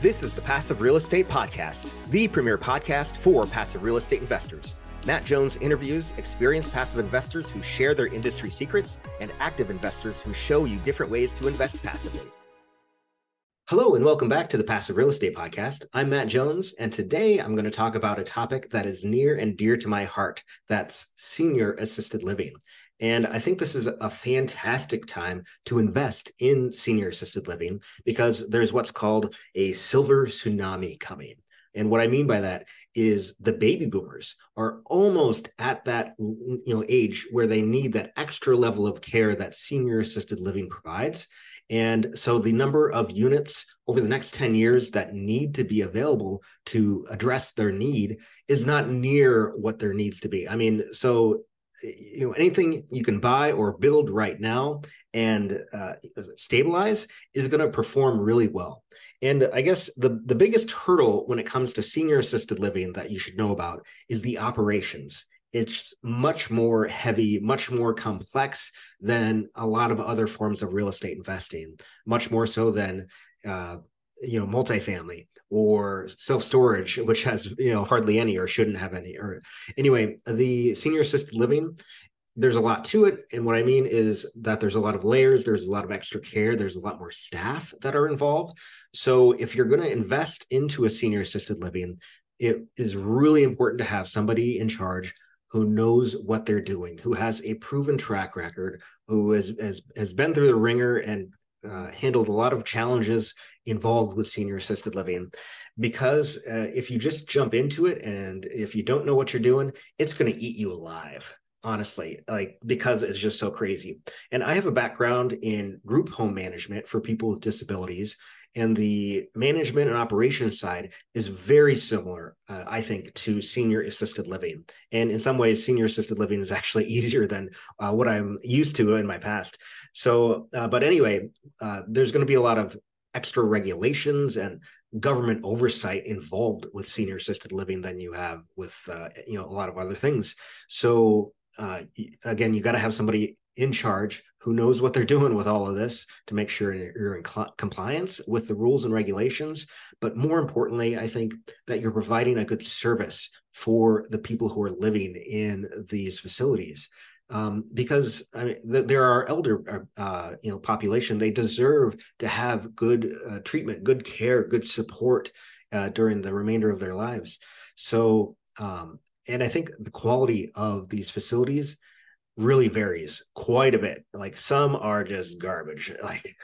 This is the Passive Real Estate Podcast, the premier podcast for passive real estate investors. Matt Jones interviews experienced passive investors who share their industry secrets and active investors who show you different ways to invest passively. Hello, and welcome back to the Passive Real Estate Podcast. I'm Matt Jones, and today I'm going to talk about a topic that is near and dear to my heart that's senior assisted living. And I think this is a fantastic time to invest in senior assisted living because there's what's called a silver tsunami coming. And what I mean by that is the baby boomers are almost at that you know age where they need that extra level of care that senior assisted living provides. And so the number of units over the next 10 years that need to be available to address their need is not near what there needs to be. I mean, so you know anything you can buy or build right now and uh, stabilize is going to perform really well. And i guess the the biggest hurdle when it comes to senior assisted living that you should know about is the operations. It's much more heavy much more complex than a lot of other forms of real estate investing much more so than uh, you know multifamily or self storage, which has you know hardly any or shouldn't have any. Or anyway, the senior assisted living, there's a lot to it, and what I mean is that there's a lot of layers, there's a lot of extra care, there's a lot more staff that are involved. So if you're going to invest into a senior assisted living, it is really important to have somebody in charge who knows what they're doing, who has a proven track record, who has has, has been through the ringer and uh, handled a lot of challenges involved with senior assisted living because uh, if you just jump into it and if you don't know what you're doing it's going to eat you alive honestly like because it's just so crazy. And i have a background in group home management for people with disabilities and the management and operations side is very similar uh, i think to senior assisted living. And in some ways senior assisted living is actually easier than uh, what i'm used to in my past. So uh, but anyway uh, there's going to be a lot of extra regulations and government oversight involved with senior assisted living than you have with uh, you know a lot of other things. So uh, again you got to have somebody in charge who knows what they're doing with all of this to make sure you're in cl- compliance with the rules and regulations. But more importantly i think that you're providing a good service for the people who are living in these facilities um, because I mean, th- there are elder, uh, uh, you know, population. They deserve to have good uh, treatment, good care, good support uh, during the remainder of their lives. So, um, and I think the quality of these facilities really varies quite a bit. Like some are just garbage, like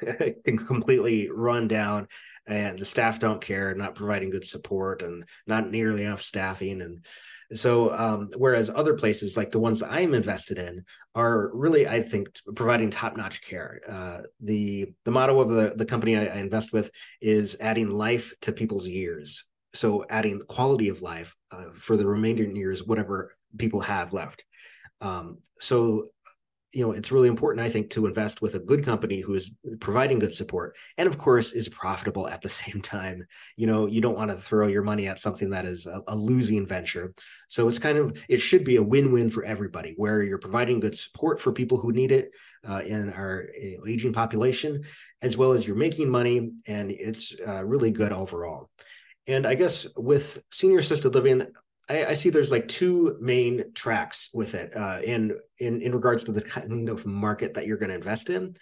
completely run down, and the staff don't care, not providing good support, and not nearly enough staffing, and so, um, whereas other places like the ones I'm invested in are really, I think, providing top-notch care. Uh, the the motto of the the company I, I invest with is adding life to people's years. So, adding quality of life uh, for the remaining years, whatever people have left. Um, so you know it's really important i think to invest with a good company who is providing good support and of course is profitable at the same time. You know you don't want to throw your money at something that is a, a losing venture. So it's kind of it should be a win-win for everybody where you're providing good support for people who need it uh, in our aging population as well as you're making money and it's uh, really good overall. And i guess with senior assisted living I, I, see there's like two main tracks with it uh, in in in regards to the kind of market that you're going to invest in.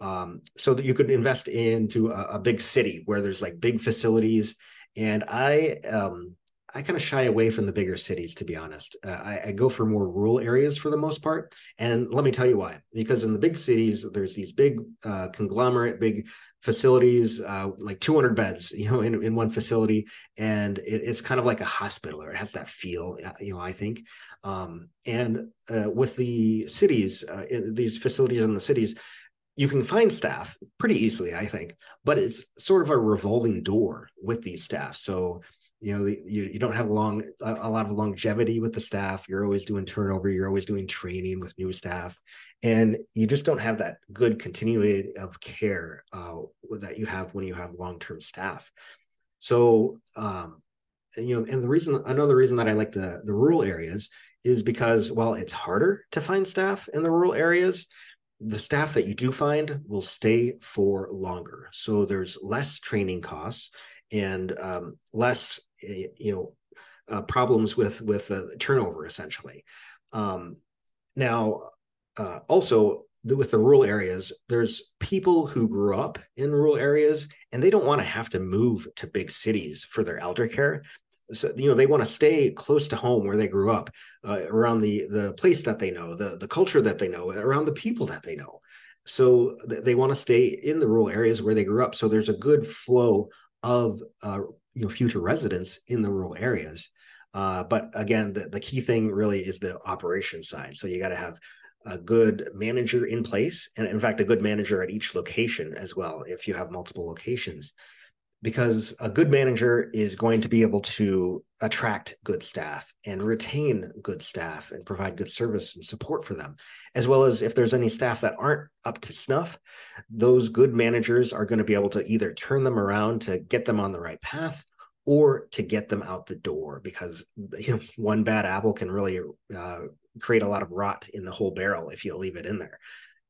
Um, so that you could invest into a, a, big city where there's like big facilities, and I um, I kind of shy away from the bigger cities to be honest. Uh, I, I, go for more rural areas for the most part, and let me tell you why. Because in the big cities, there's these big uh, conglomerate, big facilities, uh, like 200 beds, you know, in, in one facility. And it, it's kind of like a hospital or it has that feel, uh, you know, I think. Um, and uh, with the cities, uh, these facilities in the cities, you can find staff pretty easily, I think, but it's sort of a revolving door with these staff. So you know you, you don't have long a lot of longevity with the staff. You're always doing turnover. You're always doing training with new staff. And you just don't have that good continuity of care uh, that you have when you have long-term staff. So um, you know and the reason another reason that i like the the rural areas is because while it's harder to find staff in the rural areas the staff that you do find will stay for longer. So there's less training costs and um, less you know uh, problems with with uh, turnover essentially. Um, now uh, also with the rural areas there's people who grew up in rural areas and they don't want to have to move to big cities for their elder care. So you know they want to stay close to home where they grew up uh, around the the place that they know the the culture that they know around the people that they know. So they want to stay in the rural areas where they grew up. So there's a good flow of uh, you know future residents in the rural areas. Uh, but again the, the key thing really is the operation side. So you got to have a good manager in place and in fact a good manager at each location as well if you have multiple locations because a good manager is going to be able to attract good staff and retain good staff and provide good service and support for them. As well as if there's any staff that aren't up to snuff those good managers are going to be able to either turn them around to get them on the right path or to get them out the door because you know one bad apple can really uh, create a lot of rot in the whole barrel if you leave it in there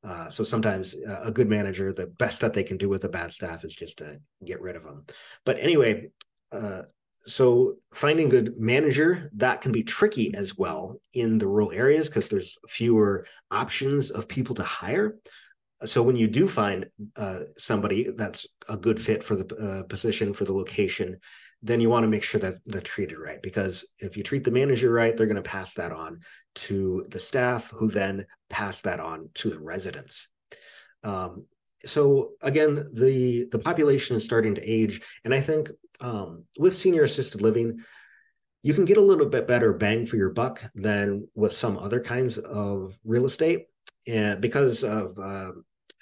uh, so sometimes uh, a good manager, the best that they can do with a bad staff is just to get rid of them. But anyway, uh, so finding good manager that can be tricky as well in the rural areas because there's fewer options of people to hire. So when you do find uh, somebody that's a good fit for the uh, position for the location, then you want to make sure that they're treated right because if you treat the manager right they're going to pass that on to the staff who then pass that on to the residents. Um, so again the the population is starting to age and i think um, with senior assisted living you can get a little bit better bang for your buck than with some other kinds of real estate and because of uh,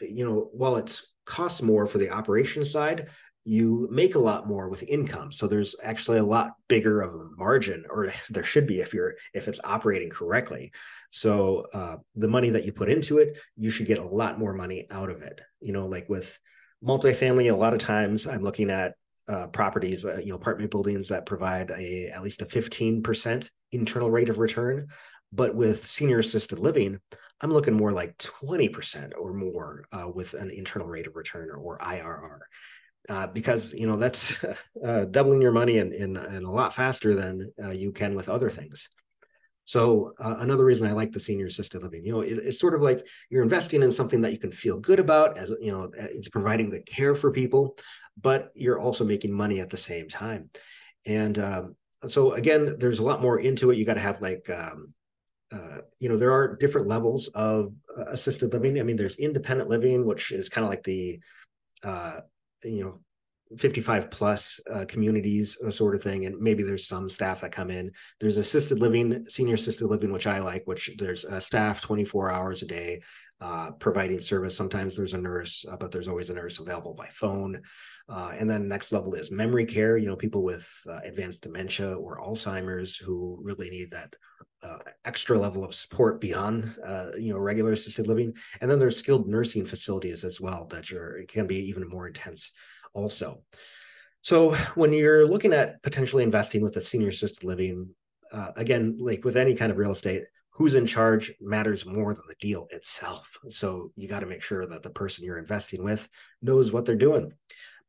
you know while it's costs more for the operation side you make a lot more with income. So there's actually a lot bigger of a margin or there should be if you're if it's operating correctly. So uh, the money that you put into it you should get a lot more money out of it. You know like with multifamily a lot of times i'm looking at uh, properties uh, you know apartment buildings that provide a at least a 15% internal rate of return. But with senior assisted living i'm looking more like 20% or more uh, with an internal rate of return or, or irr uh, because you know that's uh, doubling your money in, in, in a lot faster than uh, you can with other things. So uh, another reason I like the senior assisted living, you know, it, it's sort of like you're investing in something that you can feel good about, as you know, uh, it's providing the care for people, but you're also making money at the same time. And um, so again, there's a lot more into it. You got to have like um, uh, you know there are different levels of uh, assisted living i mean there's independent living which is kind of like the uh, you know 55 plus uh, communities uh, sort of thing and maybe there's some staff that come in. There's assisted living senior assisted living which i like which there's a staff 24 hours a day uh, providing service. Sometimes there's a nurse uh, but there's always a nurse available by phone. Uh, and then next level is memory care you know people with uh, advanced dementia or alzheimer's who really need that uh, extra level of support beyond uh, you know regular assisted living. And then there's skilled nursing facilities as well that are can be even more intense also. So when you're looking at potentially investing with a senior assisted living uh, again like with any kind of real estate who's in charge matters more than the deal itself. So you got to make sure that the person you're investing with knows what they're doing.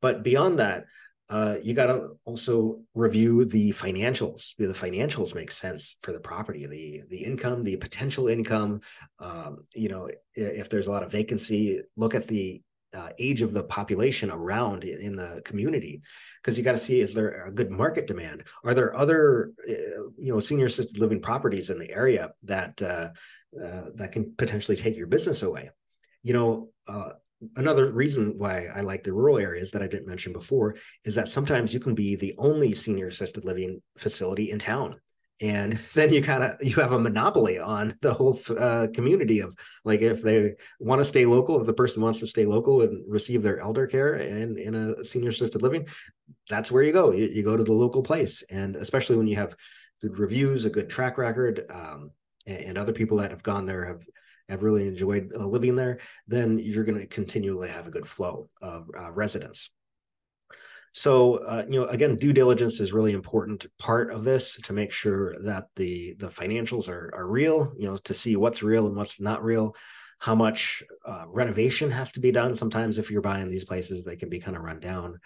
But beyond that uh, you got to also review the financials. Do the financials make sense for the property? The the income, the potential income. Um, you know, if there's a lot of vacancy, look at the uh, age of the population around in the community, because you got to see is there a good market demand? Are there other uh, you know senior assisted living properties in the area that uh, uh, that can potentially take your business away? You know, uh, another reason why I like the rural areas that I didn't mention before is that sometimes you can be the only senior assisted living facility in town. And then you kind of you have a monopoly on the whole uh, community of like if they want to stay local, if the person wants to stay local and receive their elder care and in a senior assisted living, that's where you go. You, you, go to the local place, and especially when you have good reviews, a good track record, um, and, and other people that have gone there have have really enjoyed uh, living there, then you're going to continually have a good flow of uh, residents. So, uh, you know, again, due diligence is really important part of this to make sure that the the financials are are real. You know, to see what's real and what's not real. How much uh, renovation has to be done? Sometimes, if you're buying these places, they can be kind of run down.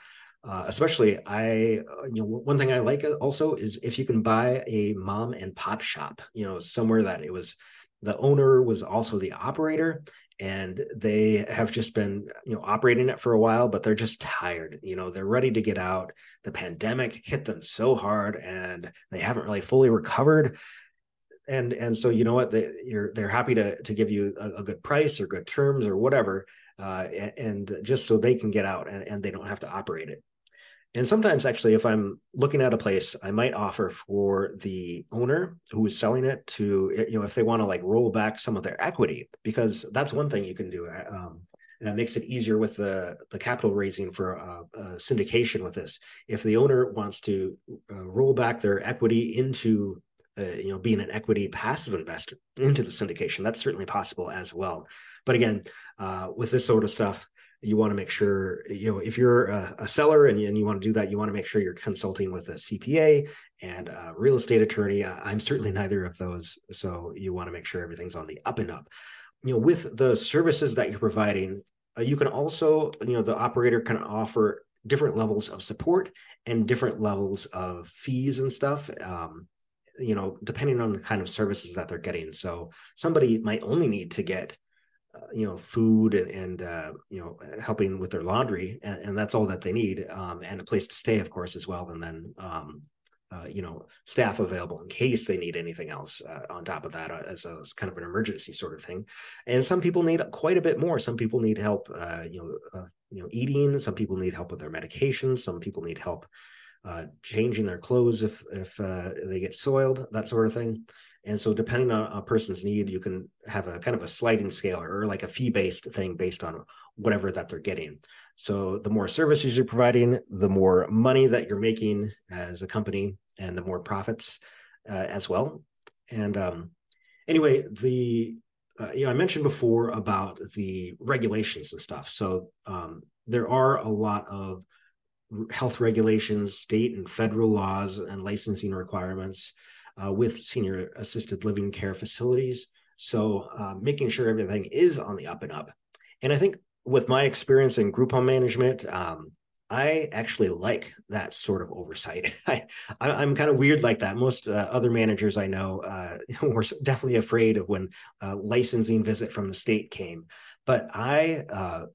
Uh, especially, I uh, you know one thing I like also is if you can buy a mom and pop shop, you know, somewhere that it was the owner was also the operator and they have just been you know operating it for a while but they're just tired you know they're ready to get out. The pandemic hit them so hard and they haven't really fully recovered. And and so you know what they you're they're happy to to give you a, a good price or good terms or whatever uh, and, and, just so they can get out and, and they don't have to operate it and sometimes actually if i'm looking at a place i might offer for the owner who is selling it to you know if they want to like roll back some of their equity because that's one thing you can do uh, um, and it makes it easier with the the capital raising for uh, syndication with this. If the owner wants to uh, roll back their equity into uh, you know being an equity passive investor into the syndication that's certainly possible as well. But again uh, with this sort of stuff you want to make sure you know if you're a, a seller and you, and you, want to do that you want to make sure you're consulting with a cpa and a real estate attorney. I'm certainly neither of those so you want to make sure everything's on the up and up. You know with the services that you're providing uh, you can also you know the operator can offer different levels of support and different levels of fees and stuff um, you know depending on the kind of services that they're getting. So somebody might only need to get you know food and, and uh, you know helping with their laundry and, and, that's all that they need um, and a place to stay of course as well and then um, uh, you know staff available in case they need anything else uh, on top of that uh, as, a, as kind of an emergency sort of thing. And some people need quite a bit more. Some people need help uh, you know you know eating. Some people need help with their medications. Some people need help changing their clothes if if they get soiled that sort of thing and so, depending on a person's need, you can have a kind of a sliding scale or like a fee based thing based on whatever that they're getting. So, the more services you're providing, the more money that you're making as a company, and the more profits uh, as well. And um, anyway, the uh, you know I mentioned before about the regulations and stuff. So um, there are a lot of health regulations, state and federal laws, and licensing requirements uh, with senior assisted living care facilities. So uh, making sure everything is on the up and up. And I think with my experience in group home management, um, I actually like that sort of oversight. I, am kind of weird like that. Most uh, other managers I know uh, were definitely afraid of when uh, licensing visit from the state came, but I uh,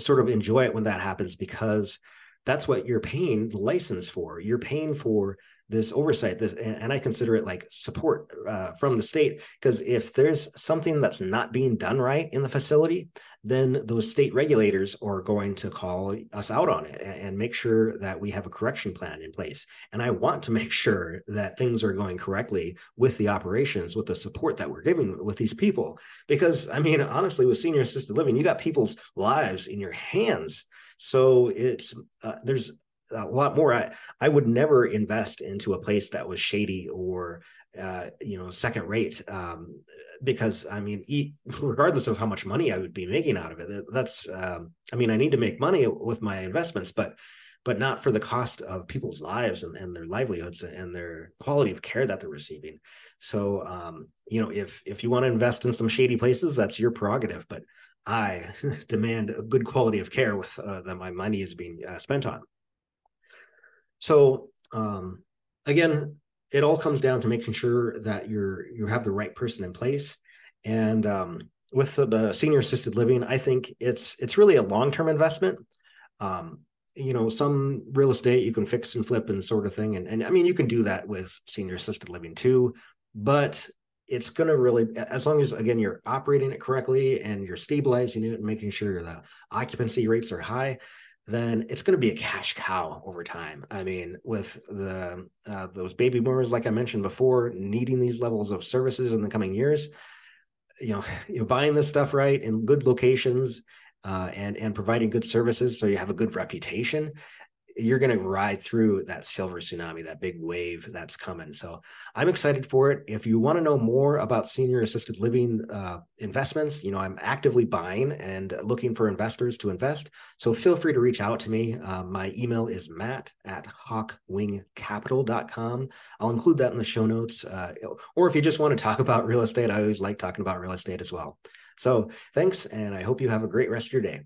sort of enjoy it when that happens because that's what you're paying the license for. You're paying for this oversight this and i consider it like support uh, from the state because if there's something that's not being done right in the facility then those state regulators are going to call us out on it and, make sure that we have a correction plan in place. And i want to make sure that things are going correctly with the operations with the support that we're giving with these people. Because i mean honestly with senior assisted living you got people's lives in your hands. So it's uh, there's a lot more. I, I would never invest into a place that was shady or uh, you know second rate um, because I mean, eat, regardless of how much money I would be making out of it, that's um, I mean, I need to make money with my investments, but but not for the cost of people's lives and, and their livelihoods and their quality of care that they're receiving. So um, you know, if if you want to invest in some shady places, that's your prerogative, but I demand a good quality of care with uh, that my money is being uh, spent on. So um, again, it all comes down to making sure that you're you have the right person in place. And um, with the, the, senior assisted living, I think it's it's really a long term investment. Um, you know, some real estate you can fix and flip and sort of thing, and and I mean you can do that with senior assisted living too, but it's going to really as long as again you're operating it correctly and you're stabilizing it and making sure the occupancy rates are high then it's going to be a cash cow over time. I mean, with the uh, those baby boomers, like I mentioned before, needing these levels of services in the coming years, you know, you know, buying this stuff right in good locations uh, and and providing good services, so you have a good reputation you're going to ride through that silver tsunami, that big wave that's coming. So I'm excited for it. If you want to know more about senior assisted living uh, investments, you know, I'm actively buying and looking for investors to invest. So feel free to reach out to me. Uh, my email is matt at hawkwingcapital.com. I'll include that in the show notes. Uh, or if you just want to talk about real estate, I always like talking about real estate as well. So thanks, and I hope you have a great rest of your day.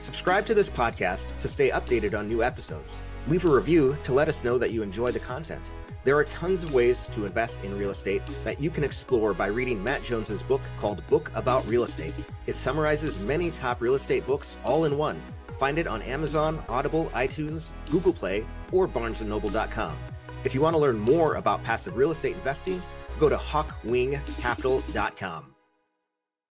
Subscribe to this podcast to stay updated on new episodes. Leave a review to let us know that you enjoy the content. There are tons of ways to invest in real estate that you can explore by reading Matt Jones's book called Book About Real Estate. It summarizes many top real estate books all in one. Find it on Amazon, Audible, iTunes, Google Play, or barnesandnoble.com. If you want to learn more about passive real estate investing, go to hawkwingcapital.com.